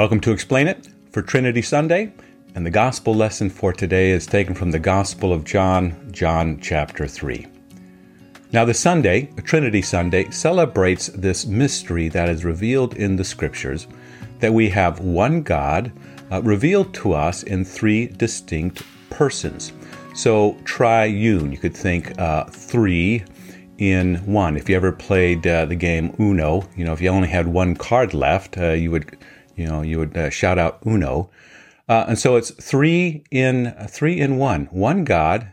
Welcome to Explain It for Trinity Sunday. And the gospel lesson for today is taken from the Gospel of John, John chapter 3. Now, the Sunday, Trinity Sunday, celebrates this mystery that is revealed in the scriptures that we have one God uh, revealed to us in three distinct persons. So, triune, you could think uh, three in one. If you ever played uh, the game Uno, you know, if you only had one card left, uh, you would, you know, you would uh, shout out Uno. Uh, and so it's three in three in one, one God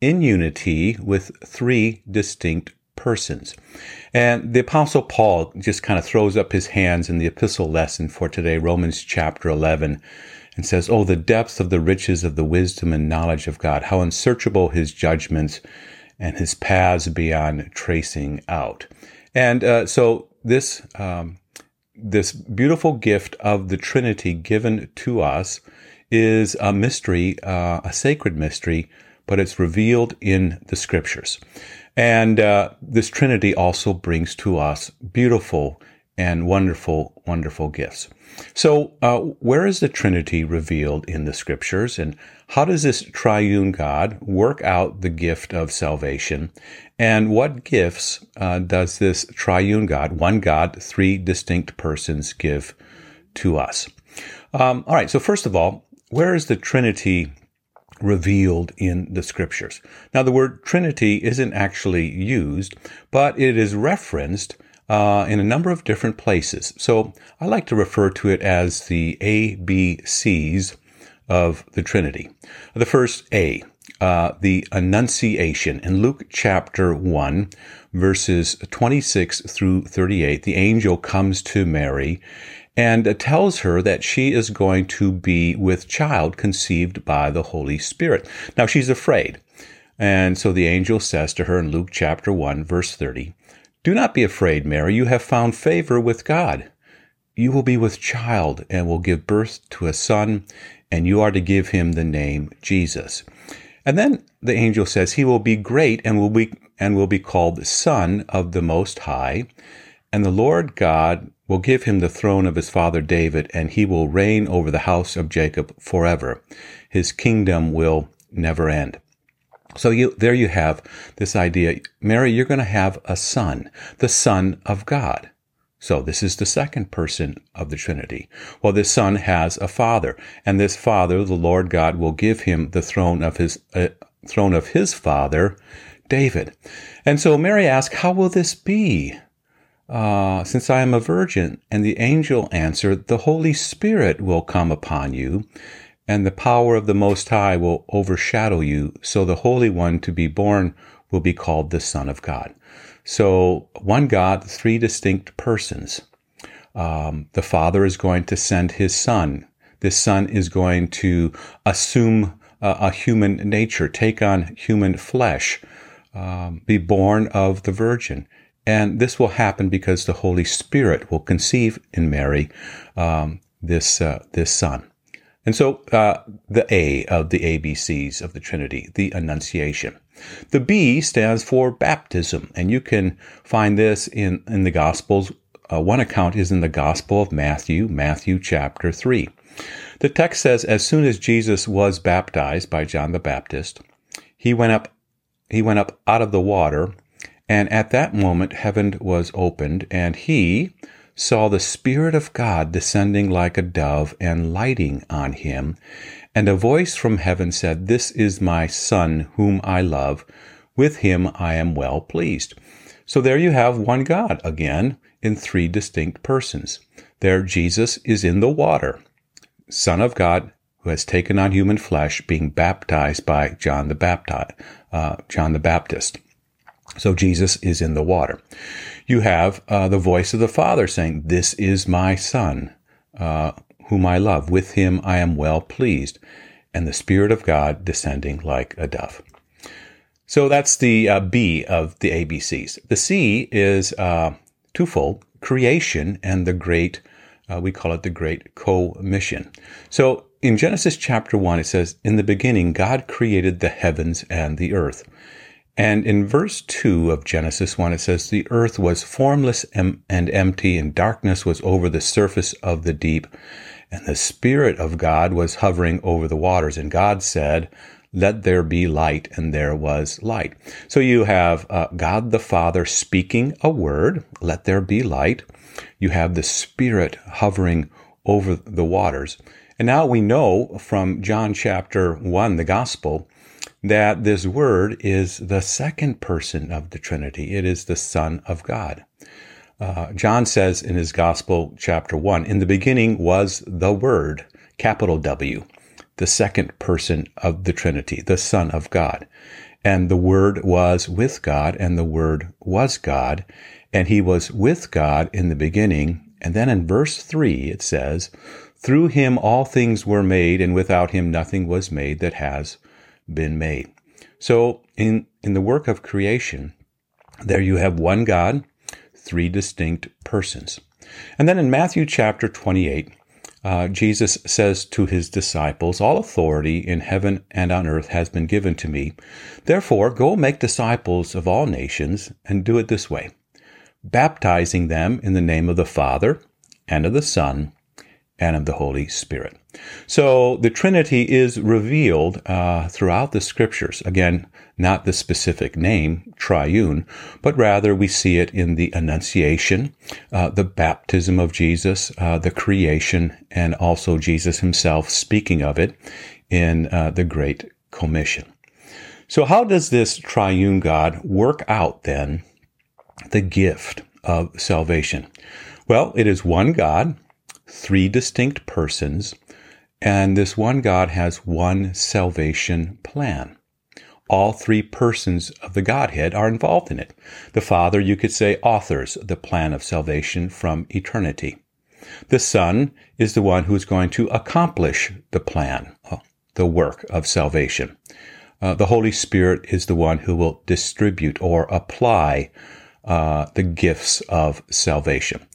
in unity with three distinct persons. And the Apostle Paul just kind of throws up his hands in the epistle lesson for today, Romans chapter 11, and says, Oh, the depth of the riches of the wisdom and knowledge of God, how unsearchable his judgments and his paths beyond tracing out. And uh, so this um, this beautiful gift of the Trinity given to us is a mystery, uh, a sacred mystery, but it's revealed in the Scriptures. And uh, this Trinity also brings to us beautiful and wonderful, wonderful gifts. So, uh, where is the Trinity revealed in the scriptures, and how does this triune God work out the gift of salvation? And what gifts uh, does this triune God, one God, three distinct persons, give to us? Um, all right, so first of all, where is the Trinity revealed in the scriptures? Now, the word Trinity isn't actually used, but it is referenced uh, in a number of different places. So I like to refer to it as the ABCs of the Trinity. The first A, uh, the Annunciation. In Luke chapter 1, verses 26 through 38, the angel comes to Mary and tells her that she is going to be with child conceived by the Holy Spirit. Now she's afraid. And so the angel says to her in Luke chapter 1, verse 30, do not be afraid, Mary. You have found favor with God. You will be with child and will give birth to a son, and you are to give him the name Jesus. And then the angel says, He will be great and will be and will be called Son of the Most High, and the Lord God will give him the throne of his father David, and he will reign over the house of Jacob forever. His kingdom will never end. So you, there you have this idea. Mary, you're going to have a son, the son of God. So this is the second person of the Trinity. Well, this son has a father, and this father, the Lord God, will give him the throne of his uh, throne of his father, David. And so Mary asked, "How will this be?" Uh, since I am a virgin, and the angel answered, "The Holy Spirit will come upon you, and the power of the Most High will overshadow you. So the Holy One to be born will be called the Son of God. So one God, three distinct persons. Um, the Father is going to send His Son. This Son is going to assume uh, a human nature, take on human flesh, um, be born of the Virgin. And this will happen because the Holy Spirit will conceive in Mary um, this uh, this Son. And so uh, the A of the ABCs of the Trinity, the Annunciation. The B stands for baptism, and you can find this in, in the Gospels. Uh, one account is in the Gospel of Matthew, Matthew chapter 3. The text says, As soon as Jesus was baptized by John the Baptist, he went up, he went up out of the water, and at that moment heaven was opened, and he, saw the Spirit of God descending like a dove and lighting on him. And a voice from heaven said, This is my Son, whom I love. With him I am well pleased. So there you have one God again in three distinct persons. There, Jesus is in the water, Son of God, who has taken on human flesh, being baptized by John the Baptist. Uh, John the Baptist. So Jesus is in the water. You have uh, the voice of the Father saying, This is my Son, uh, whom I love. With him I am well pleased. And the Spirit of God descending like a dove. So that's the uh, B of the ABCs. The C is uh, twofold creation and the great, uh, we call it the great commission. So in Genesis chapter 1, it says, In the beginning, God created the heavens and the earth. And in verse 2 of Genesis 1, it says, The earth was formless and empty, and darkness was over the surface of the deep, and the Spirit of God was hovering over the waters. And God said, Let there be light, and there was light. So you have uh, God the Father speaking a word, Let there be light. You have the Spirit hovering over the waters. And now we know from John chapter 1, the Gospel, that this word is the second person of the Trinity. It is the Son of God. Uh, John says in his Gospel, chapter 1, in the beginning was the Word, capital W, the second person of the Trinity, the Son of God. And the Word was with God, and the Word was God, and he was with God in the beginning. And then in verse 3, it says, Through him all things were made, and without him nothing was made that has been made. So in, in the work of creation, there you have one God, three distinct persons. And then in Matthew chapter 28, uh, Jesus says to his disciples, All authority in heaven and on earth has been given to me. Therefore, go make disciples of all nations and do it this way, baptizing them in the name of the Father and of the Son and of the Holy Spirit. So the Trinity is revealed uh, throughout the scriptures. Again, not the specific name, triune, but rather we see it in the Annunciation, uh, the baptism of Jesus, uh, the creation, and also Jesus himself speaking of it in uh, the Great Commission. So, how does this triune God work out then the gift of salvation? Well, it is one God three distinct persons, and this one God has one salvation plan. All three persons of the Godhead are involved in it. The Father, you could say, authors the plan of salvation from eternity. The Son is the one who is going to accomplish the plan, uh, the work of salvation. Uh, the Holy Spirit is the one who will distribute or apply uh, the gifts of salvation.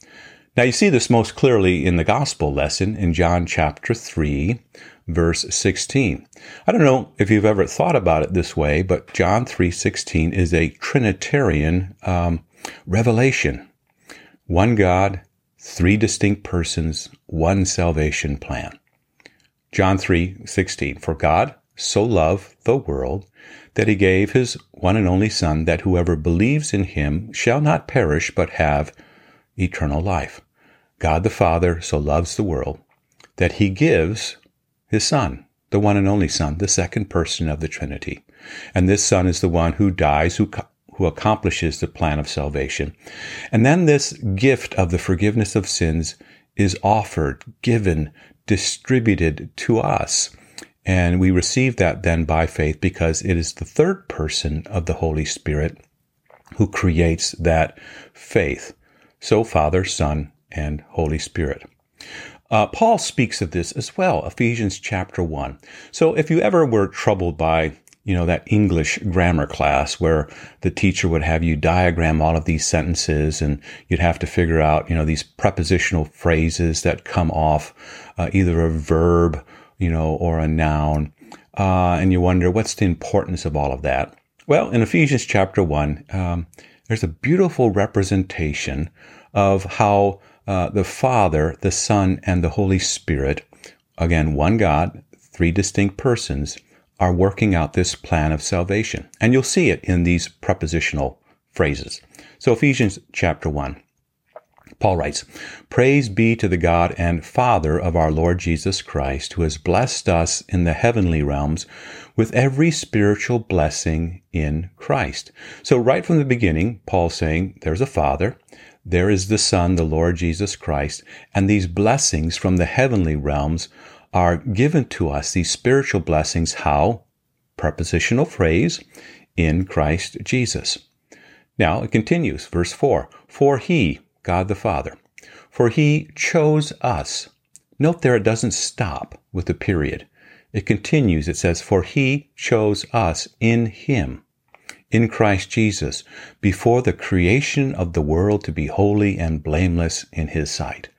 Now, you see this most clearly in the gospel lesson in John chapter 3, verse 16. I don't know if you've ever thought about it this way, but John 3:16 is a Trinitarian um, revelation. One God, three distinct persons, one salvation plan. John 3:16 For God so loved the world that he gave his one and only son that whoever believes in him shall not perish but have eternal life. God the Father so loves the world that he gives his Son, the one and only Son, the second person of the Trinity. And this Son is the one who dies, who, who accomplishes the plan of salvation. And then this gift of the forgiveness of sins is offered, given, distributed to us. And we receive that then by faith because it is the third person of the Holy Spirit who creates that faith. So Father, Son, and Holy Spirit. Uh, Paul speaks of this as well, Ephesians chapter 1. So if you ever were troubled by you know, that English grammar class where the teacher would have you diagram all of these sentences and you'd have to figure out, you know, these prepositional phrases that come off uh, either a verb, you know, or a noun. Uh, and you wonder, what's the importance of all of that? Well, in Ephesians chapter 1, um, there's a beautiful representation of how uh, the Father, the Son, and the Holy Spirit, again, one God, three distinct persons, are working out this plan of salvation. And you'll see it in these prepositional phrases. So, Ephesians chapter 1. Paul writes, Praise be to the God and Father of our Lord Jesus Christ, who has blessed us in the heavenly realms with every spiritual blessing in Christ. So, right from the beginning, Paul's saying there's a Father, there is the Son, the Lord Jesus Christ, and these blessings from the heavenly realms are given to us, these spiritual blessings, how? Prepositional phrase, in Christ Jesus. Now it continues, verse 4 For he, God the Father, for he chose us. Note there it doesn't stop with the period. It continues, it says, For he chose us in him in Christ Jesus before the creation of the world to be holy and blameless in His sight.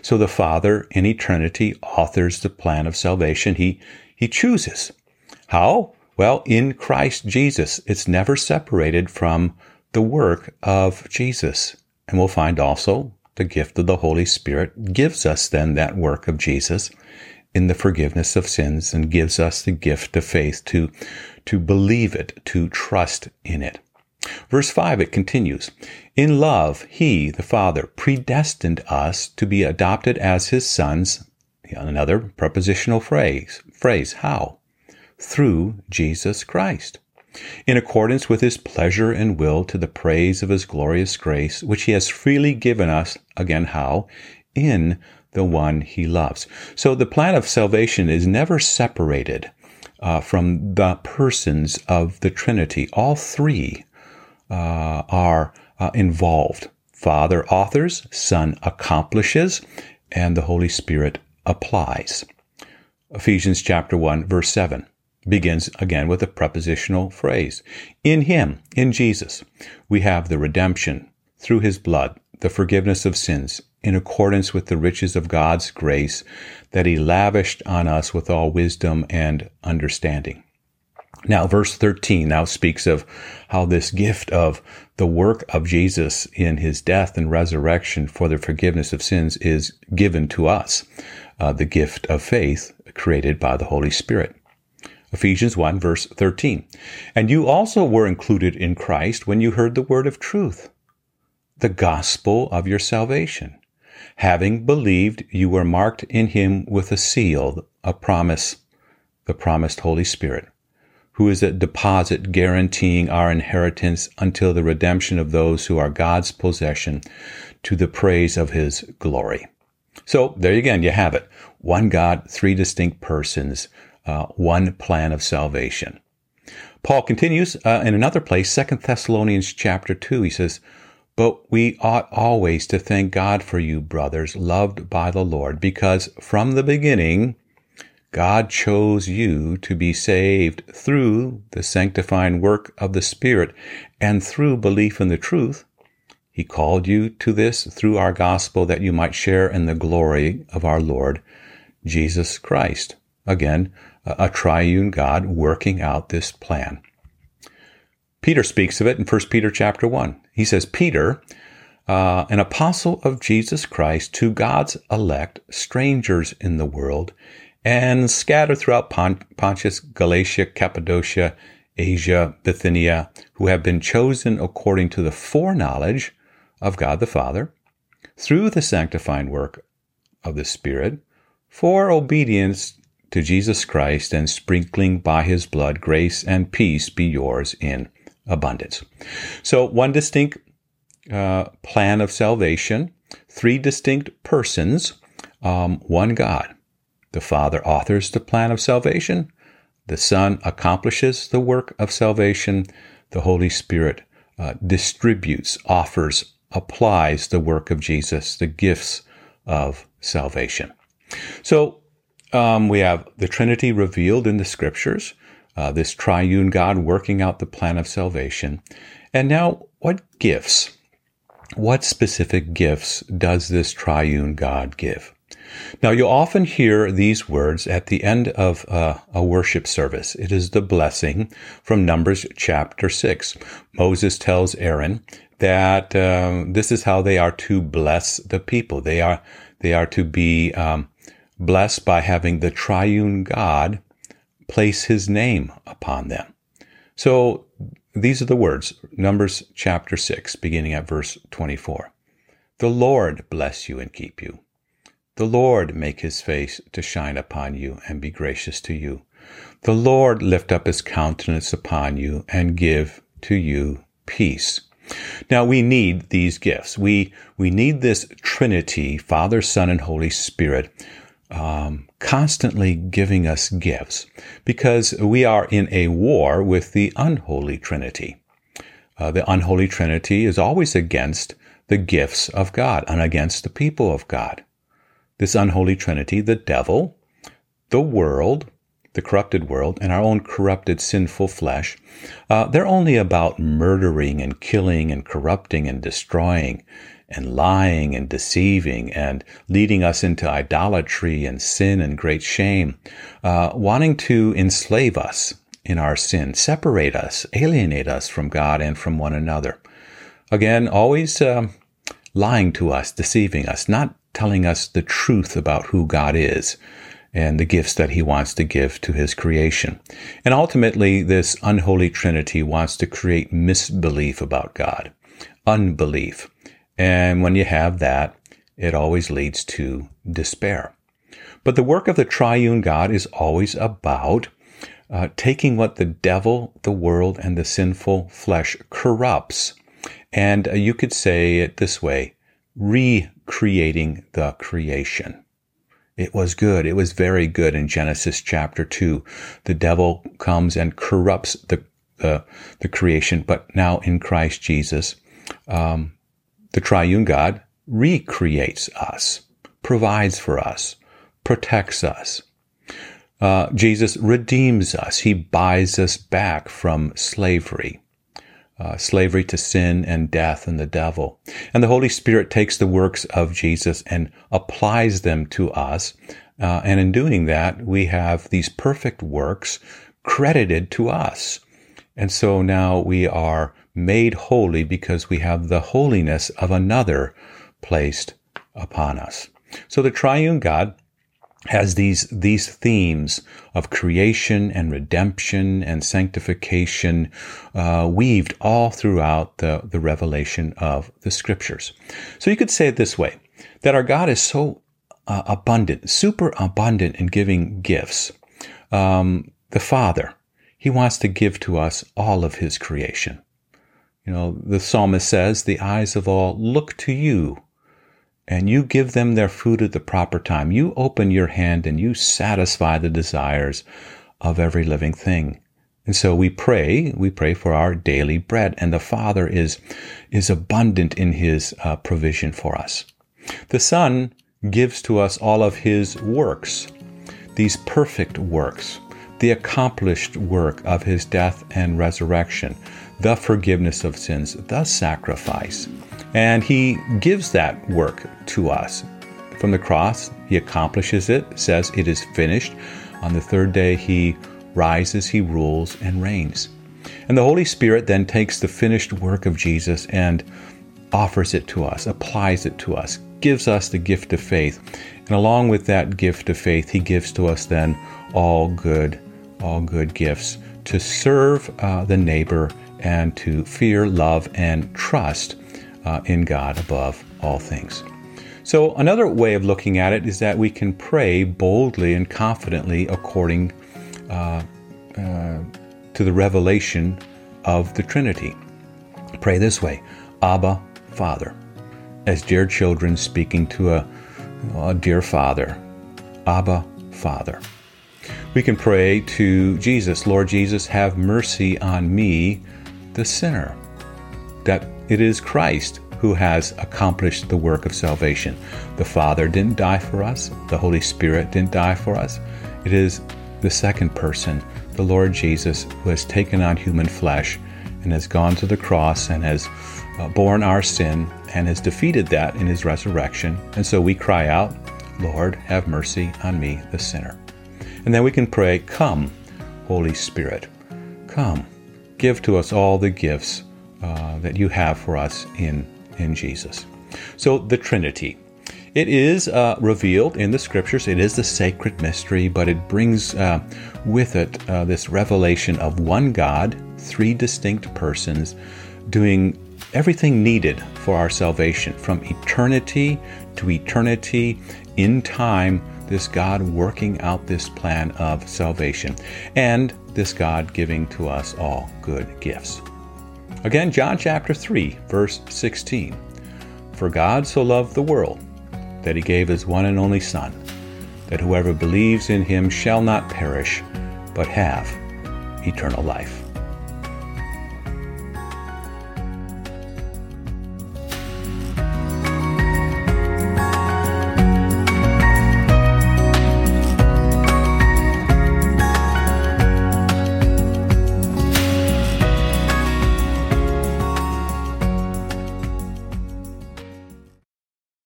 So the Father in eternity authors the plan of salvation. He, he chooses. How? Well, in Christ Jesus, it's never separated from the work of Jesus. And we'll find also the gift of the Holy Spirit gives us then that work of Jesus in the forgiveness of sins and gives us the gift of faith to, to believe it, to trust in it. Verse 5, it continues In love, He, the Father, predestined us to be adopted as His sons. Another prepositional phrase. Phrase, how? Through Jesus Christ. In accordance with His pleasure and will to the praise of His glorious grace, which He has freely given us, again, how? In the one He loves. So the plan of salvation is never separated uh, from the persons of the Trinity. All three uh, are uh, involved. Father authors, Son accomplishes, and the Holy Spirit applies. Ephesians chapter 1 verse 7 begins again with a prepositional phrase. In him, in Jesus, we have the redemption through his blood, the forgiveness of sins in accordance with the riches of God's grace that he lavished on us with all wisdom and understanding. Now, verse 13 now speaks of how this gift of the work of Jesus in his death and resurrection for the forgiveness of sins is given to us, uh, the gift of faith created by the Holy Spirit. Ephesians 1 verse 13. And you also were included in Christ when you heard the word of truth, the gospel of your salvation. Having believed, you were marked in him with a seal, a promise, the promised Holy Spirit who is a deposit guaranteeing our inheritance until the redemption of those who are God's possession to the praise of his glory. So there you again, you have it. One God, three distinct persons, uh, one plan of salvation. Paul continues uh, in another place, Second Thessalonians chapter 2. He says, But we ought always to thank God for you, brothers, loved by the Lord, because from the beginning God chose you to be saved through the sanctifying work of the Spirit and through belief in the truth. He called you to this through our gospel that you might share in the glory of our Lord Jesus Christ. Again, a triune God working out this plan. Peter speaks of it in 1 Peter chapter 1. He says, Peter, uh, an apostle of Jesus Christ to God's elect, strangers in the world, and scattered throughout Pontus, Galatia, Cappadocia, Asia, Bithynia, who have been chosen according to the foreknowledge of God the Father, through the sanctifying work of the Spirit, for obedience to Jesus Christ and sprinkling by his blood, grace and peace be yours in abundance. So, one distinct uh, plan of salvation, three distinct persons, um, one God. The Father authors the plan of salvation. The Son accomplishes the work of salvation. The Holy Spirit uh, distributes, offers, applies the work of Jesus, the gifts of salvation. So um, we have the Trinity revealed in the Scriptures, uh, this triune God working out the plan of salvation. And now, what gifts? What specific gifts does this triune God give? Now, you'll often hear these words at the end of uh, a worship service. It is the blessing from Numbers chapter 6. Moses tells Aaron that um, this is how they are to bless the people. They are, they are to be um, blessed by having the triune God place his name upon them. So these are the words, Numbers chapter 6, beginning at verse 24. The Lord bless you and keep you. The Lord make his face to shine upon you and be gracious to you. The Lord lift up his countenance upon you and give to you peace. Now we need these gifts. We, we need this Trinity, Father, Son, and Holy Spirit, um, constantly giving us gifts because we are in a war with the unholy Trinity. Uh, the unholy Trinity is always against the gifts of God and against the people of God this unholy trinity, the devil, the world, the corrupted world, and our own corrupted, sinful flesh, uh, they're only about murdering and killing and corrupting and destroying and lying and deceiving and leading us into idolatry and sin and great shame, uh, wanting to enslave us in our sin, separate us, alienate us from God and from one another. Again, always uh, lying to us, deceiving us, not telling us the truth about who God is and the gifts that he wants to give to his creation. And ultimately, this unholy trinity wants to create misbelief about God, unbelief. And when you have that, it always leads to despair. But the work of the triune God is always about uh, taking what the devil, the world, and the sinful flesh corrupts. And uh, you could say it this way recreating the creation. It was good. It was very good in Genesis chapter 2. The devil comes and corrupts the, uh, the creation, but now in Christ Jesus, um, the triune God recreates us, provides for us, protects us. Uh, Jesus redeems us. He buys us back from slavery, uh, slavery to sin and death and the devil. And the Holy Spirit takes the works of Jesus and applies them to us. Uh, and in doing that, we have these perfect works credited to us. And so now we are made holy because we have the holiness of another placed upon us. So the triune God has these these themes of creation and redemption and sanctification uh, weaved all throughout the, the revelation of the scriptures. So you could say it this way that our God is so uh, abundant, super abundant in giving gifts. Um, the Father, He wants to give to us all of His creation. You know, the psalmist says, The eyes of all look to you, and you give them their food at the proper time. You open your hand and you satisfy the desires of every living thing. And so we pray, we pray for our daily bread, and the Father is, is abundant in His uh, provision for us. The Son gives to us all of His works, these perfect works, the accomplished work of His death and resurrection, the forgiveness of sins, the sacrifice. And he gives that work to us. From the cross, he accomplishes it, says it is finished. On the third day, he rises, he rules, and reigns. And the Holy Spirit then takes the finished work of Jesus and offers it to us, applies it to us, gives us the gift of faith. And along with that gift of faith, he gives to us then all good, all good gifts to serve uh, the neighbor and to fear, love, and trust uh, in God above all things. So, another way of looking at it is that we can pray boldly and confidently according uh, uh, to the revelation of the Trinity. Pray this way Abba, Father, as dear children speaking to a, a dear Father. Abba, Father. We can pray to Jesus, Lord Jesus, have mercy on me, the sinner. That it is Christ who has accomplished the work of salvation. The Father didn't die for us, the Holy Spirit didn't die for us. It is the second person, the Lord Jesus, who has taken on human flesh and has gone to the cross and has uh, borne our sin and has defeated that in his resurrection. And so we cry out, Lord, have mercy on me, the sinner. And then we can pray, Come, Holy Spirit, come, give to us all the gifts uh, that you have for us in, in Jesus. So, the Trinity. It is uh, revealed in the scriptures. It is the sacred mystery, but it brings uh, with it uh, this revelation of one God, three distinct persons, doing everything needed for our salvation from eternity to eternity in time. This God working out this plan of salvation, and this God giving to us all good gifts. Again, John chapter 3, verse 16. For God so loved the world that he gave his one and only Son, that whoever believes in him shall not perish, but have eternal life.